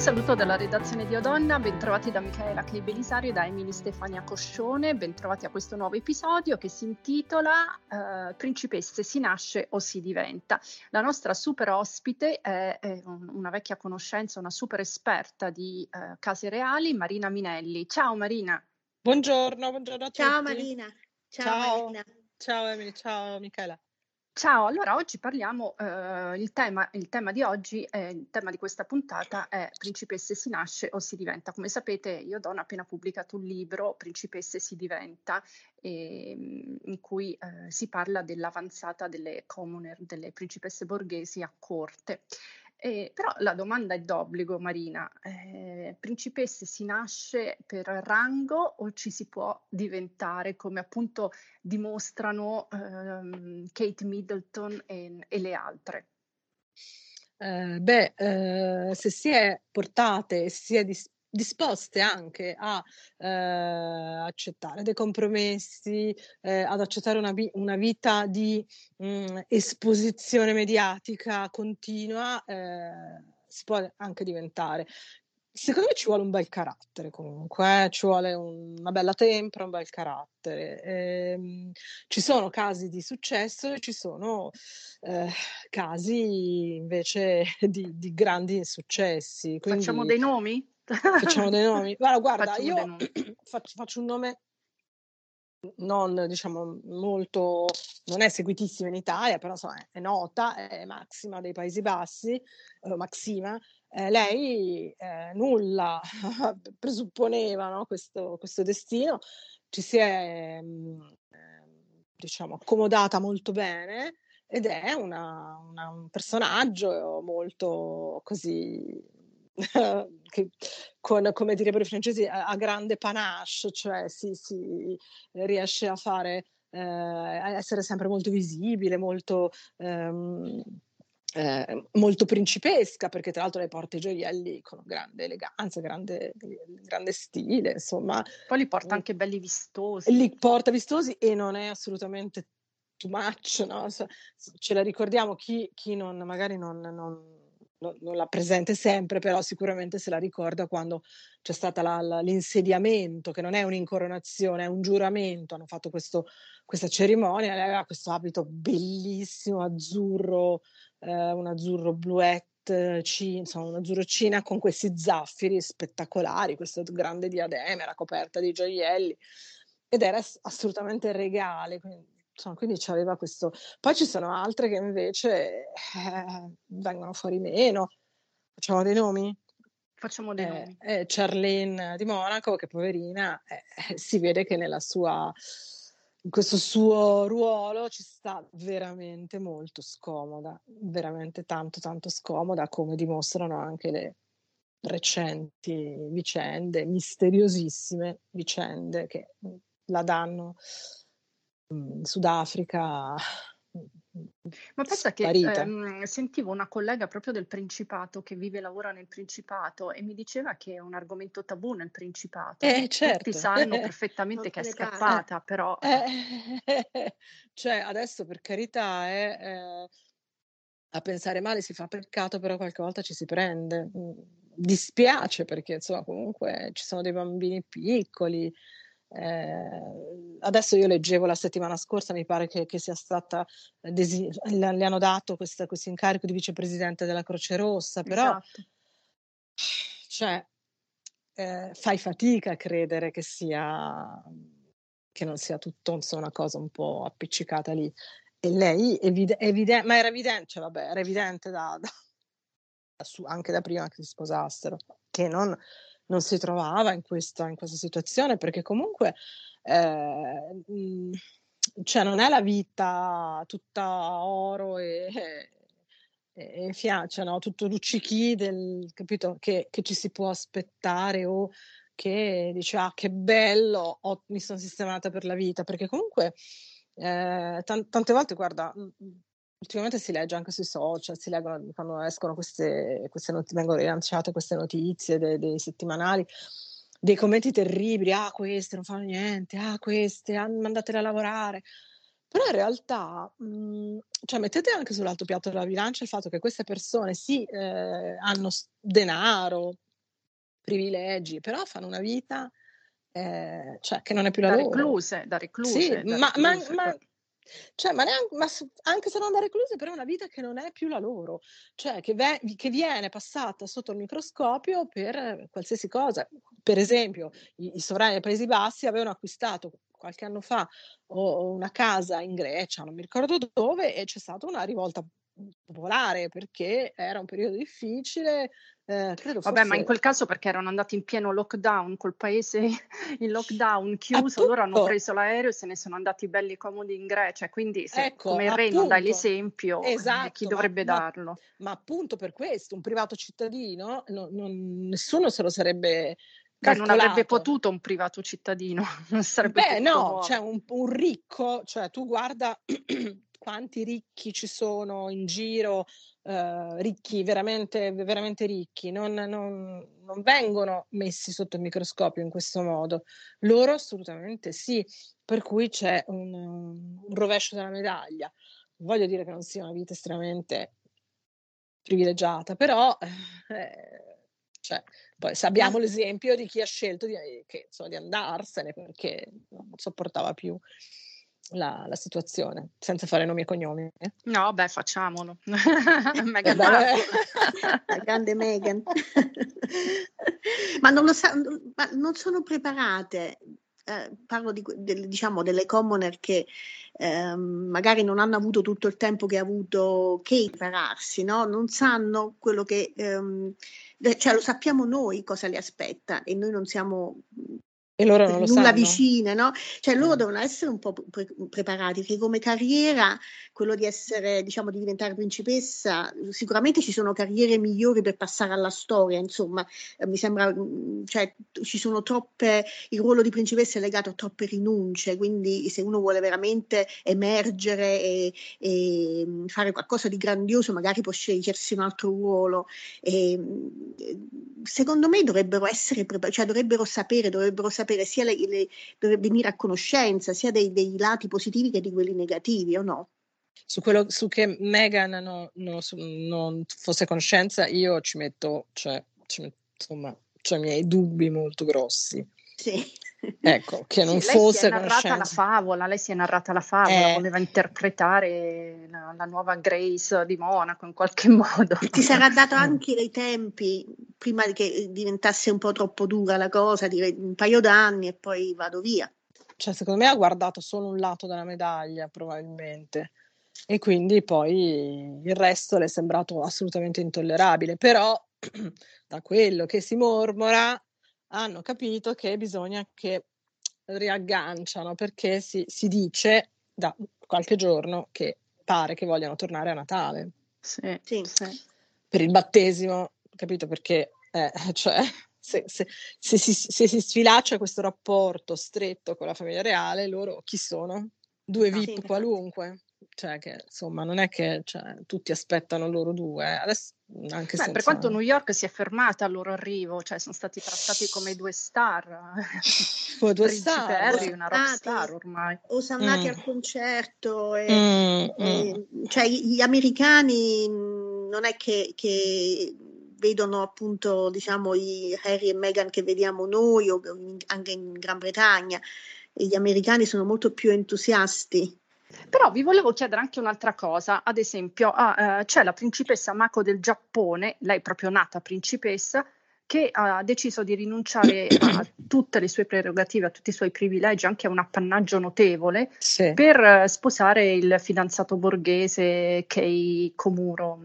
saluto dalla redazione di Odonna, bentrovati da Michaela Kei Belisario e da Emily Stefania Coscione, bentrovati a questo nuovo episodio che si intitola eh, Principesse si nasce o si diventa. La nostra super ospite è, è una vecchia conoscenza, una super esperta di eh, case reali, Marina Minelli. Ciao Marina. Buongiorno, buongiorno a tutti. Ciao Marina. Ciao, ciao Marina. Ciao Emily, ciao Michela. Ciao, allora oggi parliamo, eh, il, tema, il tema di oggi, è, il tema di questa puntata è Principesse si nasce o si diventa. Come sapete io ho appena pubblicato un libro, Principesse si diventa, e, ehm, in cui eh, si parla dell'avanzata delle commoner, delle principesse borghesi a corte. Eh, però la domanda è d'obbligo, Marina. Eh, principesse si nasce per rango o ci si può diventare, come appunto dimostrano ehm, Kate Middleton e, e le altre? Eh, beh, eh, se si è portate e si è dis- disposte anche a eh, accettare dei compromessi, eh, ad accettare una, una vita di mh, mm, esposizione mediatica continua, eh, si può anche diventare. Secondo me ci vuole un bel carattere comunque, eh? ci vuole un, una bella tempra, un bel carattere. Ehm, ci sono casi di successo e ci sono eh, casi invece di, di grandi insuccessi. Quindi... Facciamo dei nomi? Facciamo dei nomi. Guarda, guarda io faccio, faccio, un nome non diciamo molto, non è seguitissima in Italia, però insomma è, è nota, è Maxima dei Paesi Bassi, eh, Maxima. Eh, lei eh, nulla presupponeva no, questo, questo, destino, ci si è mh, ehm, diciamo accomodata molto bene ed è una, una, un personaggio molto così con, come direbbero i francesi, a, a grande panache, cioè si, si riesce a fare, eh, a essere sempre molto visibile, molto... Ehm, eh, molto principesca perché tra l'altro lei porta i gioielli con grande eleganza, grande, grande stile, insomma. Poi li porta anche belli vistosi. Li porta vistosi e non è assolutamente too much, no? Ce la ricordiamo chi, chi non, magari non, non non, non l'ha presente sempre, però sicuramente se la ricorda quando c'è stato l'insediamento, che non è un'incoronazione, è un giuramento, hanno fatto questo, questa cerimonia, lei aveva questo abito bellissimo, azzurro, eh, un azzurro bluette, insomma un azzurro cina con questi zaffiri spettacolari, questo grande diadema, era coperta di gioielli ed era assolutamente regale, quindi insomma, quindi c'aveva questo. Poi ci sono altre che invece eh, vengono fuori meno. Facciamo dei nomi? Facciamo dei eh, nomi. Eh, Charlene di Monaco, che poverina, eh, si vede che nella sua, in questo suo ruolo ci sta veramente molto scomoda, veramente tanto tanto scomoda, come dimostrano anche le recenti vicende, misteriosissime vicende che la danno in Sudafrica. Ma pensa che ehm, sentivo una collega proprio del Principato che vive e lavora nel Principato e mi diceva che è un argomento tabù nel Principato. Eh, certo. Tutti sanno perfettamente che è scappata, eh, però... Eh, cioè, adesso per carità, eh, eh, a pensare male si fa peccato, però qualche volta ci si prende. Mm, dispiace perché, insomma, comunque ci sono dei bambini piccoli, eh, adesso io leggevo la settimana scorsa, mi pare che, che sia stata, desi- le, hanno dato questo incarico di vicepresidente della Croce Rossa, però esatto. cioè, eh, fai fatica a credere che sia che non sia tutto insomma, una cosa un po' appiccicata lì. E lei, evide- evide- ma era evidente, cioè, vabbè, era evidente da, da, da su, anche da prima che si sposassero, che non, non si trovava in questa, in questa situazione perché comunque eh, mhmm, cioè non è la vita tutta oro e, e, e fiacia, no? tutto luccichi del, capito? Che, che, ci si può aspettare o che dice ah che bello, ho, mi sono sistemata per la vita, perché comunque eh, tante volte guarda ultimamente si legge anche sui social, si leggono quando escono queste, queste not- vengono rilanciate queste notizie dei, dei, settimanali, dei commenti terribili, ah queste non fanno niente, ah queste, ah, mandatele a lavorare. Però in realtà, mh, mhmm, cioè mettete anche sull'alto piatto della bilancia il fatto che queste persone sì, eh, hanno denaro, privilegi, però fanno una vita eh, cioè, che non è più la da loro. Recluse, da recluse, sì, da ma, recluse. ma, ma cioè, ma, neanche, ma anche se non da recluse, però è una vita che non è più la loro, cioè che, ve, che, viene passata sotto il microscopio per qualsiasi cosa. Per esempio, i, i sovrani dei Paesi Bassi avevano acquistato qualche anno fa una casa in Grecia, non mi ricordo dove, e c'è stata una rivolta popolare perché era un periodo difficile. Eh, credo Vabbè, ma in quel caso perché erano andati in pieno lockdown, col paese in lockdown chiuso, appunto, loro hanno preso l'aereo e se ne sono andati belli comodi in Grecia. Quindi, se, ecco, come il Re non dai l'esempio, esatto, chi dovrebbe ma, darlo? Ma, ma, appunto per questo, un privato cittadino, no, non, nessuno se lo sarebbe Beh, non avrebbe potuto un privato cittadino, non sarebbe Beh, no, c'è cioè un, un, ricco, cioè tu guarda quanti ricchi ci sono in giro, eh, ricchi, veramente, veramente ricchi, non, non, non, vengono messi sotto il microscopio in questo modo. Loro assolutamente sì, per cui c'è un, un rovescio della medaglia. Voglio dire che non sia una vita estremamente privilegiata, però eh, cioè, poi abbiamo l'esempio di chi ha scelto di, che, insomma, di andarsene perché non sopportava più la, la, situazione, senza fare nomi e cognomi. Eh? No, beh, facciamolo. Megan la grande Megan. ma non lo sa, ma non sono preparate. Eh, parlo di, de, diciamo, delle commoner che eh, magari non hanno avuto tutto il tempo che ha avuto che prepararsi, no? non sanno quello che, ehm, cioè lo sappiamo noi cosa li aspetta e noi non siamo e loro non lo nulla sanno. vicine, no? Cioè loro devono essere un po' pre- preparati, perché come carriera, quello di essere, diciamo, di diventare principessa, sicuramente ci sono carriere migliori per passare alla storia, insomma, eh, mi sembra, mm, cioè ci sono troppe, il ruolo di principessa è legato a troppe rinunce, quindi se uno vuole veramente emergere e, e mm, fare qualcosa di grandioso, magari può scegliersi un altro ruolo. E, mm, secondo me dovrebbero essere preparati, cioè dovrebbero sapere, dovrebbero sapere sapere sia le, le, venire a conoscenza sia dei, dei, lati positivi che di quelli negativi o no? Su quello su che Megan no, no, non fosse conoscenza, io ci metto, cioè, ci metto, insomma, ho i miei dubbi molto grossi. Sì. Ecco, che non sì, fosse lei si è narrata la favola, lei si è narrata la favola, eh. voleva interpretare la, la, nuova Grace di Monaco in qualche modo. Ti sarà dato anche dei tempi prima che diventasse un po' troppo dura la cosa, dire un paio d'anni e poi vado via. Cioè, secondo me ha guardato solo un lato della medaglia, probabilmente. E quindi poi il resto le è sembrato assolutamente intollerabile. Però, da quello che si mormora, hanno capito che bisogna che riagganciano perché si, si dice da qualche giorno che pare che vogliano tornare a Natale. Sì, sì. sì. Per il battesimo, capito? Perché eh, cioè, se, se, se, si, se, si, sfilaccia questo rapporto stretto con la famiglia reale, loro chi sono? Due VIP sì, qualunque cioè che insomma non è che cioè, tutti aspettano loro due, eh. adesso anche Beh, senza... Per quanto New York si è fermata al loro arrivo, cioè sono stati trattati come due star, come due star, Harry, una rock star ormai. O sono andati mm. al concerto, e, mm, e, mm. cioè gli americani non è che, che vedono appunto diciamo i Harry e Meghan che vediamo noi o anche in Gran Bretagna, e gli americani sono molto più entusiasti. Però vi volevo chiedere anche un'altra cosa, ad esempio ah, eh, c'è la principessa Mako del Giappone, lei proprio nata principessa, che ha deciso di rinunciare a tutte le sue prerogative, a tutti i suoi privilegi, anche a un appannaggio notevole, sì. per eh, sposare il fidanzato borghese Kei Komuro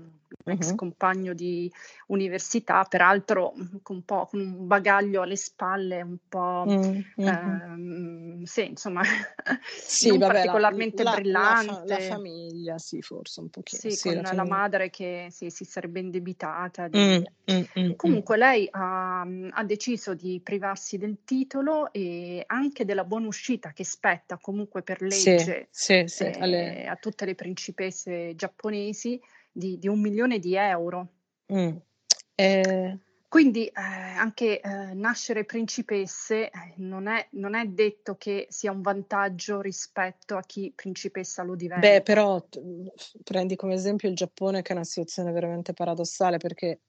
ex compagno di università, peraltro con un po' con un bagaglio alle spalle, un po' mm, mm-hmm. ehm, sì, insomma, sì, non vabbè, particolarmente la, brillante. La, la, famiglia, sì, forse un pochino. Sì, sì con la, la madre che sì, si sarebbe indebitata. Di... Mm, mm, Comunque lei ha, ha, deciso di privarsi del titolo e anche della buona uscita che spetta comunque per legge eh, alle... a tutte le principesse giapponesi di, di un milione di euro. Mm. Eh... Quindi eh, anche eh, nascere principesse eh, non è, non è, detto che sia un vantaggio rispetto a chi principessa lo diventa. Beh, però t- prendi come esempio il Giappone che è una situazione veramente paradossale perché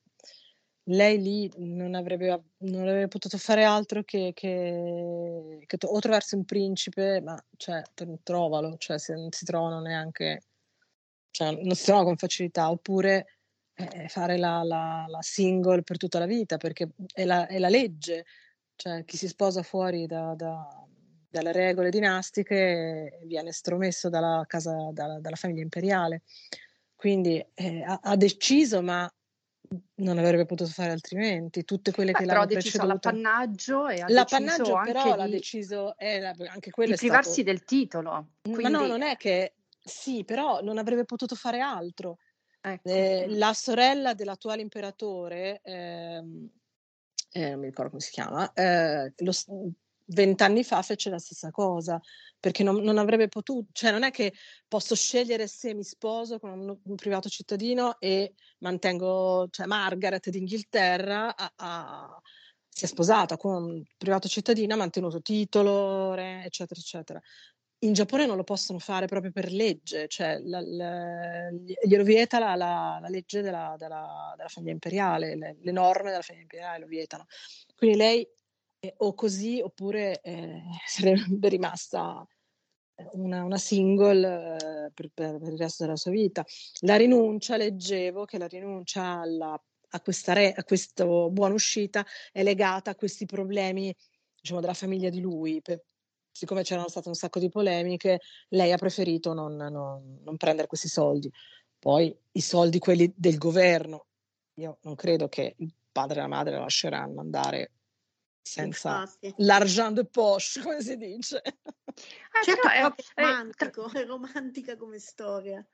lei lì non avrebbe, non avrebbe potuto fare altro che, che, che o trovarsi un principe, ma cioè, trovalo, cioè se non si trovano neanche, cioè, non si trovano con facilità, oppure eh, fare la, la, la, single per tutta la vita, perché è la, è la legge, cioè chi si sposa fuori da, da, dalle regole dinastiche viene stromesso dalla, casa, dalla, dalla famiglia imperiale. Quindi eh, ha, ha, deciso, ma non avrebbe potuto fare altrimenti. Tutte quelle Beh, che l'hanno preceduto. Però ha deciso l'appannaggio e ha l'appannaggio deciso però l'ha di, deciso, eh, anche quello di privarsi stato... del titolo. Quindi... Ma no, non è che... Sì, però non avrebbe potuto fare altro. Ecco. Eh, la sorella dell'attuale imperatore, ehm, eh, non mi ricordo come si chiama, eh, lo, vent'anni fa fece la stessa cosa, perché non, non, avrebbe potuto, cioè non è che posso scegliere se mi sposo con un, un privato cittadino e mantengo, cioè Margaret d'Inghilterra a, a, si è sposata con un privato cittadino, ha mantenuto titolo, re, eccetera, eccetera. In Giappone non lo possono fare proprio per legge, cioè la, la, glielo vieta la, la legge della, della, della, famiglia imperiale, le, le norme della famiglia imperiale lo vietano. Quindi lei eh, o così oppure eh, sarebbe rimasta eh, una, una single eh, per, per, il resto della sua vita. La rinuncia, leggevo che la rinuncia alla, a, questa re, a questo buona uscita è legata a questi problemi diciamo, della famiglia di lui. Per, siccome c'erano state un sacco di polemiche, lei ha preferito non, non, non prendere questi soldi. Poi i soldi, quelli del governo, io non credo che il padre e la madre lasceranno andare senza Infatti. l'argent de poche, come si dice. Eh, certo, è, è, romantico, è romantica come storia.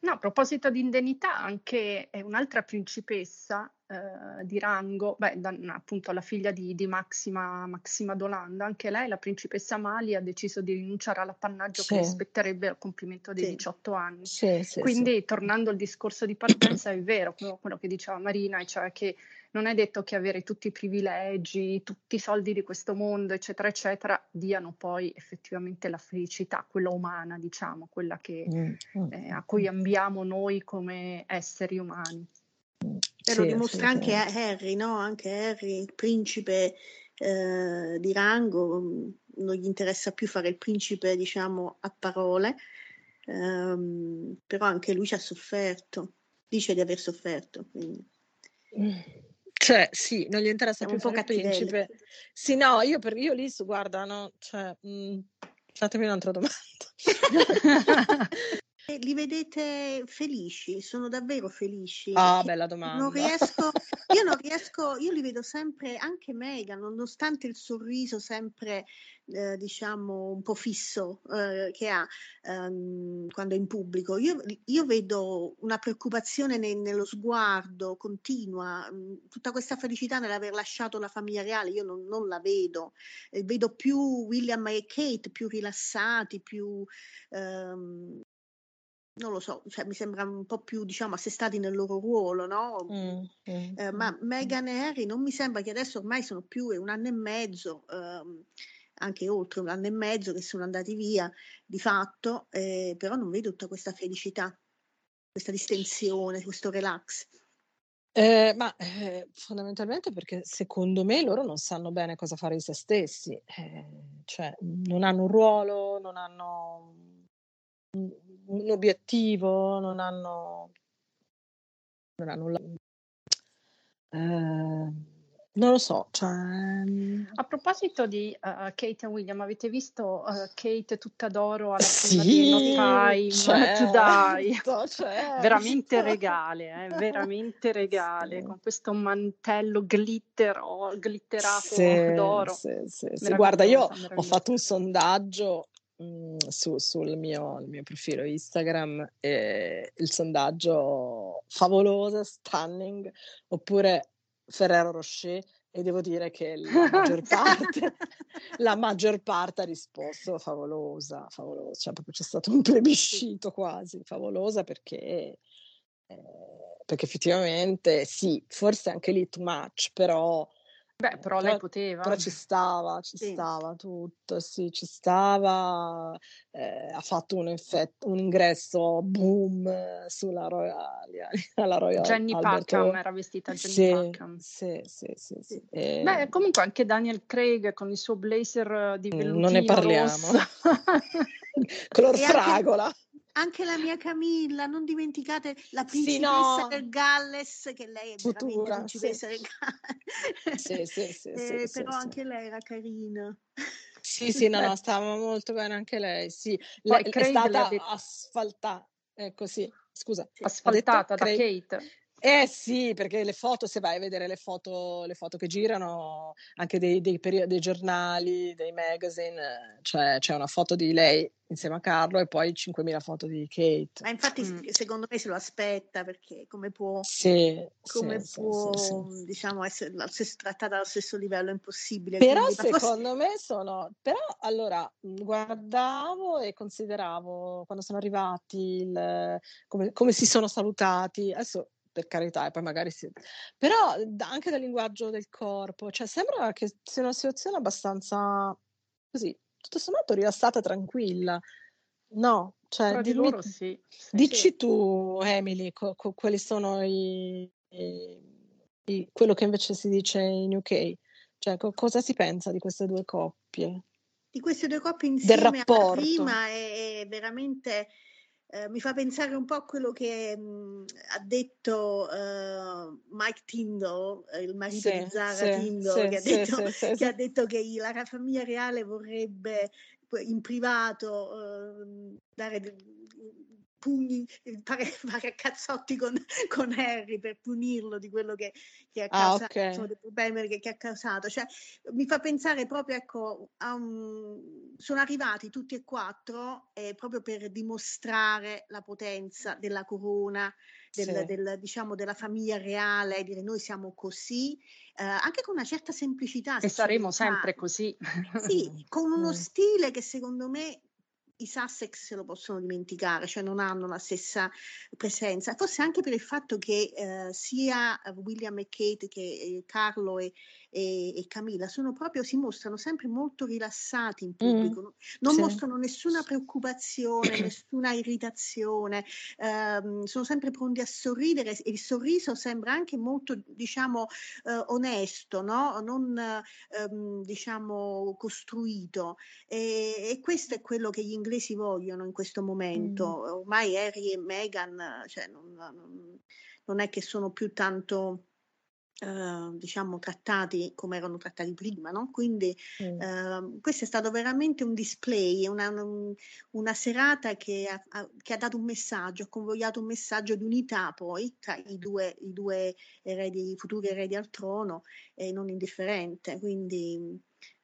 No, a proposito di indennità, anche un'altra principessa eh, di rango, beh, da, appunto la figlia di, di Maxima, Maxima, Dolanda, anche lei, la principessa Mali, ha deciso di rinunciare all'appannaggio sì. che spetterebbe al compimento dei sì. 18 anni. Sì, Quindi, tornando al discorso di partenza, è vero quello, che diceva Marina, cioè che non è detto che avere tutti i privilegi, tutti i soldi di questo mondo, eccetera, eccetera, diano poi effettivamente la felicità, quella umana, diciamo, quella che, mm, mm, eh, a cui mm. ambiamo noi come esseri umani. E lo dimostra anche Harry, no? Anche Harry, il principe eh, di rango, non gli interessa più fare il principe, diciamo, a parole, ehm, però anche lui ci ha sofferto, dice di aver sofferto. Quindi. Cioè, sì, non gli interessa più fare il principe. Sì, no, io, per, io lì, su, guarda, no, cioè, mh, mm, fatemi un'altra domanda. li vedete felici? Sono davvero felici? Ah, bella domanda. Non riesco, io non riesco, io li vedo sempre, anche Megan, nonostante il sorriso sempre, eh, diciamo, un po' fisso eh, che ha ehm, quando è in pubblico, io, io vedo una preoccupazione ne, nello sguardo continua, mm, tutta questa felicità nell'aver lasciato la famiglia reale, io non, non la vedo, eh, vedo più William e Kate più rilassati, più... Ehm, non lo so, cioè, mi sembra un po' più, diciamo, assestati nel loro ruolo, no? Mm, mm, eh, ma mm. Meghan e Harry non mi sembra che adesso ormai sono più, è un anno e mezzo, ehm, anche oltre un anno e mezzo che sono andati via di fatto, eh, però non vedo tutta questa felicità, questa distensione, questo relax. Eh, ma eh, fondamentalmente perché secondo me loro non sanno bene cosa fare di se stessi, eh, cioè non hanno un ruolo, non hanno un obiettivo, non hanno, non hanno un, eh, non lo so. Cioè... A proposito di uh, Kate e William, avete visto uh, Kate tutta d'oro alla sì, di No Time certo, to Die? Certo. veramente regale, eh, veramente regale, sì. con questo mantello glitter, glitterato sì, d'oro. Sì. Guarda, io ho fatto un sondaggio su, sul mio, mio, profilo Instagram eh, il sondaggio favolosa, stunning, oppure Ferrero Rocher e devo dire che la maggior parte, la maggior parte ha risposto favolosa, favolosa, cioè proprio c'è stato un plebiscito quasi, favolosa perché, eh, perché effettivamente sì, forse anche lì too much, però Beh, però lei poteva. Però ci stava, ci sì. stava tutto, sì, ci stava. Eh, ha fatto un, effetto, un ingresso boom sulla Royale. Alla Royale Jenny Packham era vestita Jenny sì, Packham. Sì, sì, sì. sì. E... Beh, comunque anche Daniel Craig con il suo blazer di vellutino Non ne parliamo. Color fragola. Anche anche la mia Camilla, non dimenticate la principessa sì, no. del Galles, che lei è Futura, principessa sì. del Galles. Sì, sì, sì, eh, sì però anche lei era carina. Sì, sì, no, no, stava molto bene anche lei, sì. Lei è stata asfaltata, ecco sì, scusa. Asfaltata da Craig... Kate. Eh sì, perché le foto, se vai a vedere le foto, le foto che girano, anche dei, dei, peri- dei giornali, dei magazine, cioè c'è una foto di lei insieme a Carlo e poi 5.000 foto di Kate. Ma infatti mm. secondo me se lo aspetta perché come può, sì, come sì, può sì, diciamo, essere stesso, trattata allo stesso livello è impossibile. Però Quindi, secondo forse... me sono, però allora guardavo e consideravo quando sono arrivati il, come, come si sono salutati, adesso per carità, e poi magari sì. Però anche dal linguaggio del corpo, cioè sembra che sia una situazione abbastanza così, tutto sommato rilassata, tranquilla. No, cioè, Tra di dimmi, loro sì. sì dici sì. tu, Emily, co- co- quali sono i, i, i, quello che invece si dice in UK? Cioè, co- cosa si pensa di queste due coppie? Di queste due coppie insieme Del rapporto. prima è, è veramente eh, mi fa pensare un po' a quello che mh, mm, ha detto uh, Mike Tyndall, eh, il marito sì, di Zara sì, Tyndall, sì, che, ha detto, che, ha detto, che la famiglia reale vorrebbe in privato uh, dare pugni, fare, fare a cazzotti con, con, Harry per punirlo di quello che, che ha causato, ah, okay. insomma, dei problemi che, che, ha causato. Cioè, mi fa pensare proprio, ecco, un, sono arrivati tutti e quattro eh, proprio per dimostrare la potenza della corona, del, sì. del, diciamo, della famiglia reale, dire noi siamo così, eh, anche con una certa semplicità. E saremo sempre così. Sì, con uno stile che secondo me i Sussex se lo possono dimenticare, cioè non hanno la stessa presenza, forse anche per il fatto che eh, sia William e Kate che eh, Carlo e, e, e, Camilla sono proprio, si mostrano sempre molto rilassati in pubblico, mm, non sì. mostrano nessuna preoccupazione, nessuna irritazione, ehm, sono sempre pronti a sorridere e il sorriso sembra anche molto, diciamo, eh, onesto, no? non ehm, diciamo costruito e, e questo è quello che gli inglesi inglesi vogliono in questo momento. Mm. Ormai Harry e Meghan cioè, non, non, non, è che sono più tanto Uh, diciamo trattati come erano trattati prima, no? Quindi mm. uh, questo è stato veramente un display, una, un, una serata che ha, ha, che ha, dato un messaggio, ha convogliato un messaggio di unità poi tra i due, i due eredi, futuri eredi al trono e non indifferente. Quindi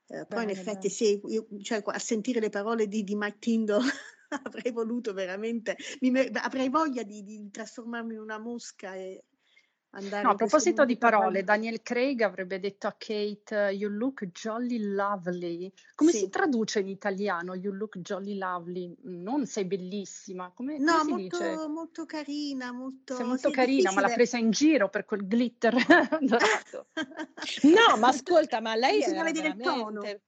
eh, poi in effetti sì, io, cioè, a sentire le parole di, di Mike Tindo avrei voluto veramente, mi, avrei voglia di, di, trasformarmi in una mosca e. No, a proposito di parole, Daniel Craig avrebbe detto a Kate, you look jolly lovely. Come sì. si traduce in italiano, you look jolly lovely? Non sei bellissima, come, no, come molto, dice? molto carina, molto... Sei molto sì, carina, ma l'ha presa in giro per quel glitter dorato. no, ma ascolta, ma lei Bisogna vedere veramente...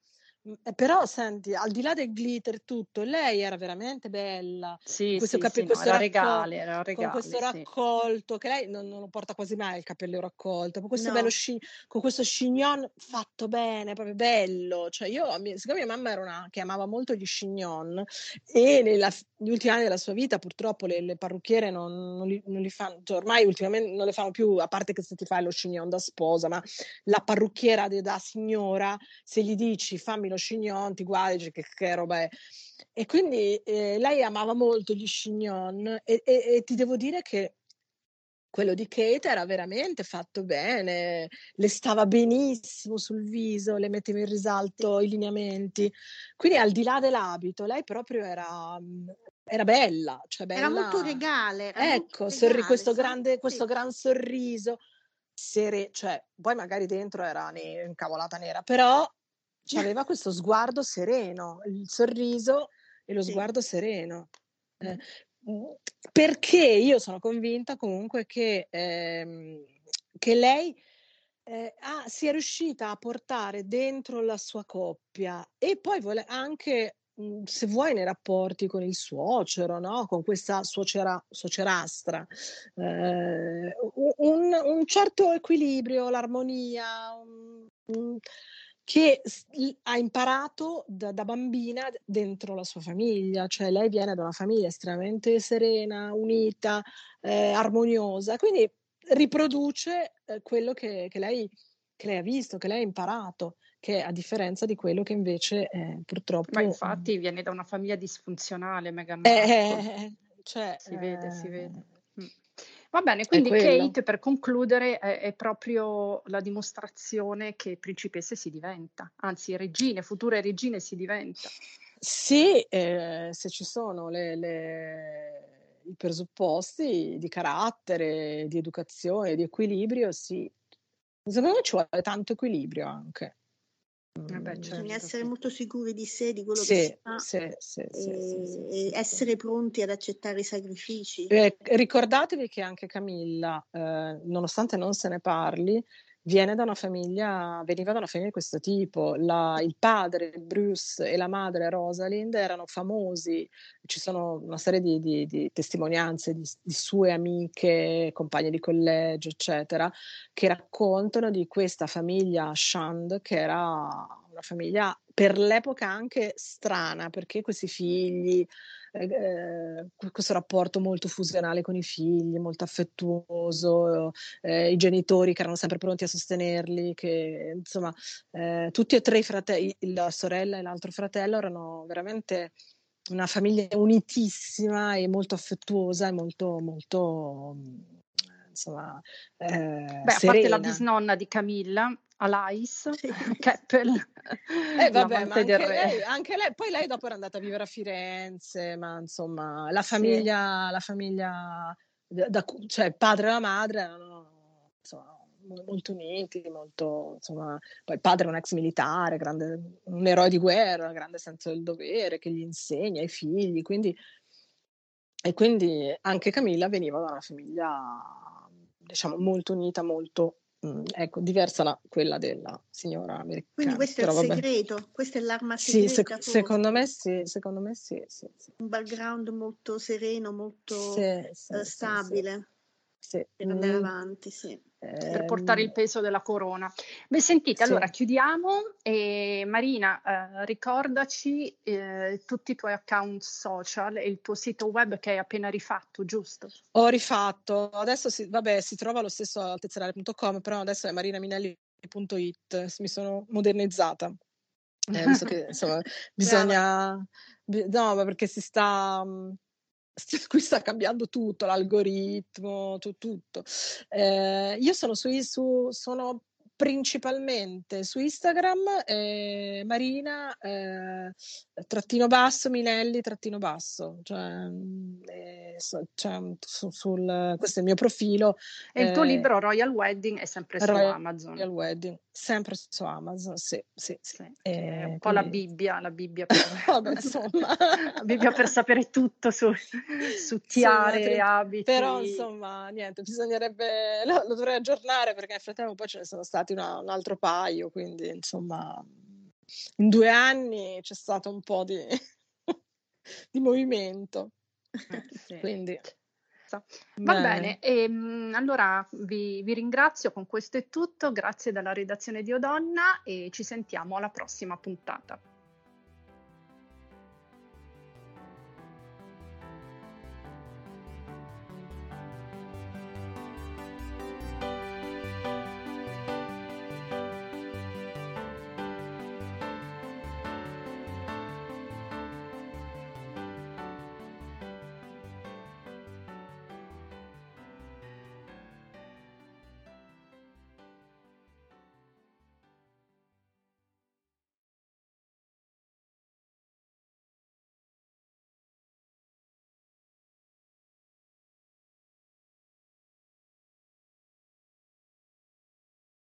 tono eh, però senti, al di là del glitter tutto, lei era veramente bella. Sì, questo sì, capi- sì, questo no, era regale, era regale, con questo raccolto, che lei non, non, lo porta quasi mai il capello raccolto, con questo, no. sci- con questo chignon fatto bene, proprio bello. Cioè io, siccome mia mamma era una che amava molto gli chignon e negli ultimi anni della sua vita purtroppo le, le parrucchiere non, non, li, non, li, fanno, cioè ormai ultimamente non le fanno più, a parte che se ti fai lo chignon da sposa, ma la parrucchiera da signora, se gli dici fammi lo chignon, ti guardi, che, che roba è. E quindi eh, lei amava molto gli chignon e, e, e ti devo dire che quello di Kate era veramente fatto bene, le stava benissimo sul viso, le metteva in risalto i lineamenti. Quindi al di là dell'abito, lei proprio era, mhmm, era bella, cioè bella. Era molto regale. Era ecco, molto regale, questo, grande, sì. questo gran sorriso, sere, cioè poi magari dentro era ne- incavolata nera, però aveva questo sguardo sereno, il sorriso e lo sì. sguardo sereno. Eh, mhmm, perché io sono convinta comunque che, ehm, che lei eh, ah, si è riuscita a portare dentro la sua coppia e poi vuole anche mhmm, se vuoi nei rapporti con il suocero, no? con questa suocera, suocerastra, eh, un, un, certo equilibrio, l'armonia, un, un, che ha imparato da, da, bambina dentro la sua famiglia, cioè lei viene da una famiglia estremamente serena, unita, eh, armoniosa, quindi riproduce eh, quello che, che, lei, che, lei, ha visto, che lei ha imparato, che a differenza di quello che invece eh, purtroppo... Ma infatti viene da una famiglia disfunzionale, Meghan eh, Markle. cioè, si vede, si vede. Va bene, quindi Kate, per concludere, è, è, proprio la dimostrazione che principesse si diventa, anzi regine, future regine si diventa. Sì, eh, se ci sono le, le, i presupposti di carattere, di educazione, di equilibrio, sì. Secondo me ci vuole tanto equilibrio anche. Eh beh, certo. Bisogna essere molto sicuri di sé, di quello sì, che si fa sì, sì, e, e, essere pronti ad accettare i sacrifici. Eh, ricordatevi che anche Camilla, eh, nonostante non se ne parli, viene da una famiglia, veniva da una famiglia di questo tipo. La, il padre Bruce e la madre Rosalind erano famosi, ci sono una serie di, di, di testimonianze di, di, sue amiche, compagne di collegio, eccetera, che raccontano di questa famiglia Shand, che era una famiglia per l'epoca anche strana, perché questi figli eh, questo rapporto molto fusionale con i figli, molto affettuoso, eh, i genitori che erano sempre pronti a sostenerli, che insomma eh, tutti e tre i fratelli, la sorella e l'altro fratello erano veramente una famiglia unitissima e molto affettuosa e molto, molto insomma, eh, Beh, a parte la bisnonna di Camilla, Alais, sì. Keppel. Eh, vabbè, ma anche lei, anche lei, poi lei dopo era andata a vivere a Firenze, ma insomma, la famiglia, sì. la famiglia da, cioè padre e la madre erano insomma, molto uniti, molto, insomma, poi il padre è un ex militare, grande, un eroe di guerra, grande senso del dovere che gli insegna ai figli, quindi, e quindi anche Camilla veniva da una famiglia, diciamo, molto unita, molto Ecco, diversa da quella della signora americana. Quindi questo è il vabbè. segreto, questa è l'arma segreta. Sì, sec- secondo me sì, secondo me sì, sì, sì. Un background molto sereno, molto sì, uh, stabile. Sì. Per andare mm. avanti, sì per portare il ehm, peso della corona. Beh, sentite, sì. allora chiudiamo e Marina, eh, ricordaci eh, tutti i tuoi account social e il tuo sito web che hai appena rifatto, giusto? Ho rifatto, adesso si, vabbè, si trova lo stesso a altezzenale.com, però adesso è marinaminelli.it, mi sono modernizzata. Eh, visto che insomma bisogna, no, perché si sta qui sta cambiando tutto, l'algoritmo, tu, tutto. Eh, io sono su, su sono principalmente su Instagram eh, Marina eh, trattino basso Minelli trattino basso cioè, eh, so, cioè su, sul, questo è il mio profilo e il tuo eh, libro Royal Wedding è sempre su Royal, Amazon Royal Wedding sempre su Amazon sì, sì, sì. sì è un po' quindi... la Bibbia la Bibbia per, Vabbè, insomma. la Bibbia per sapere tutto su, su tiare, sì, abiti però insomma niente bisognerebbe lo, lo dovrei aggiornare perché nel frattempo poi ce ne sono stati una, un altro paio, quindi insomma in due anni c'è stato un po' di, di movimento. Eh, sì. Quindi Va bene, bene. E, ehm, allora vi, vi, ringrazio, con questo è tutto, grazie dalla redazione di Odonna e ci sentiamo alla prossima puntata.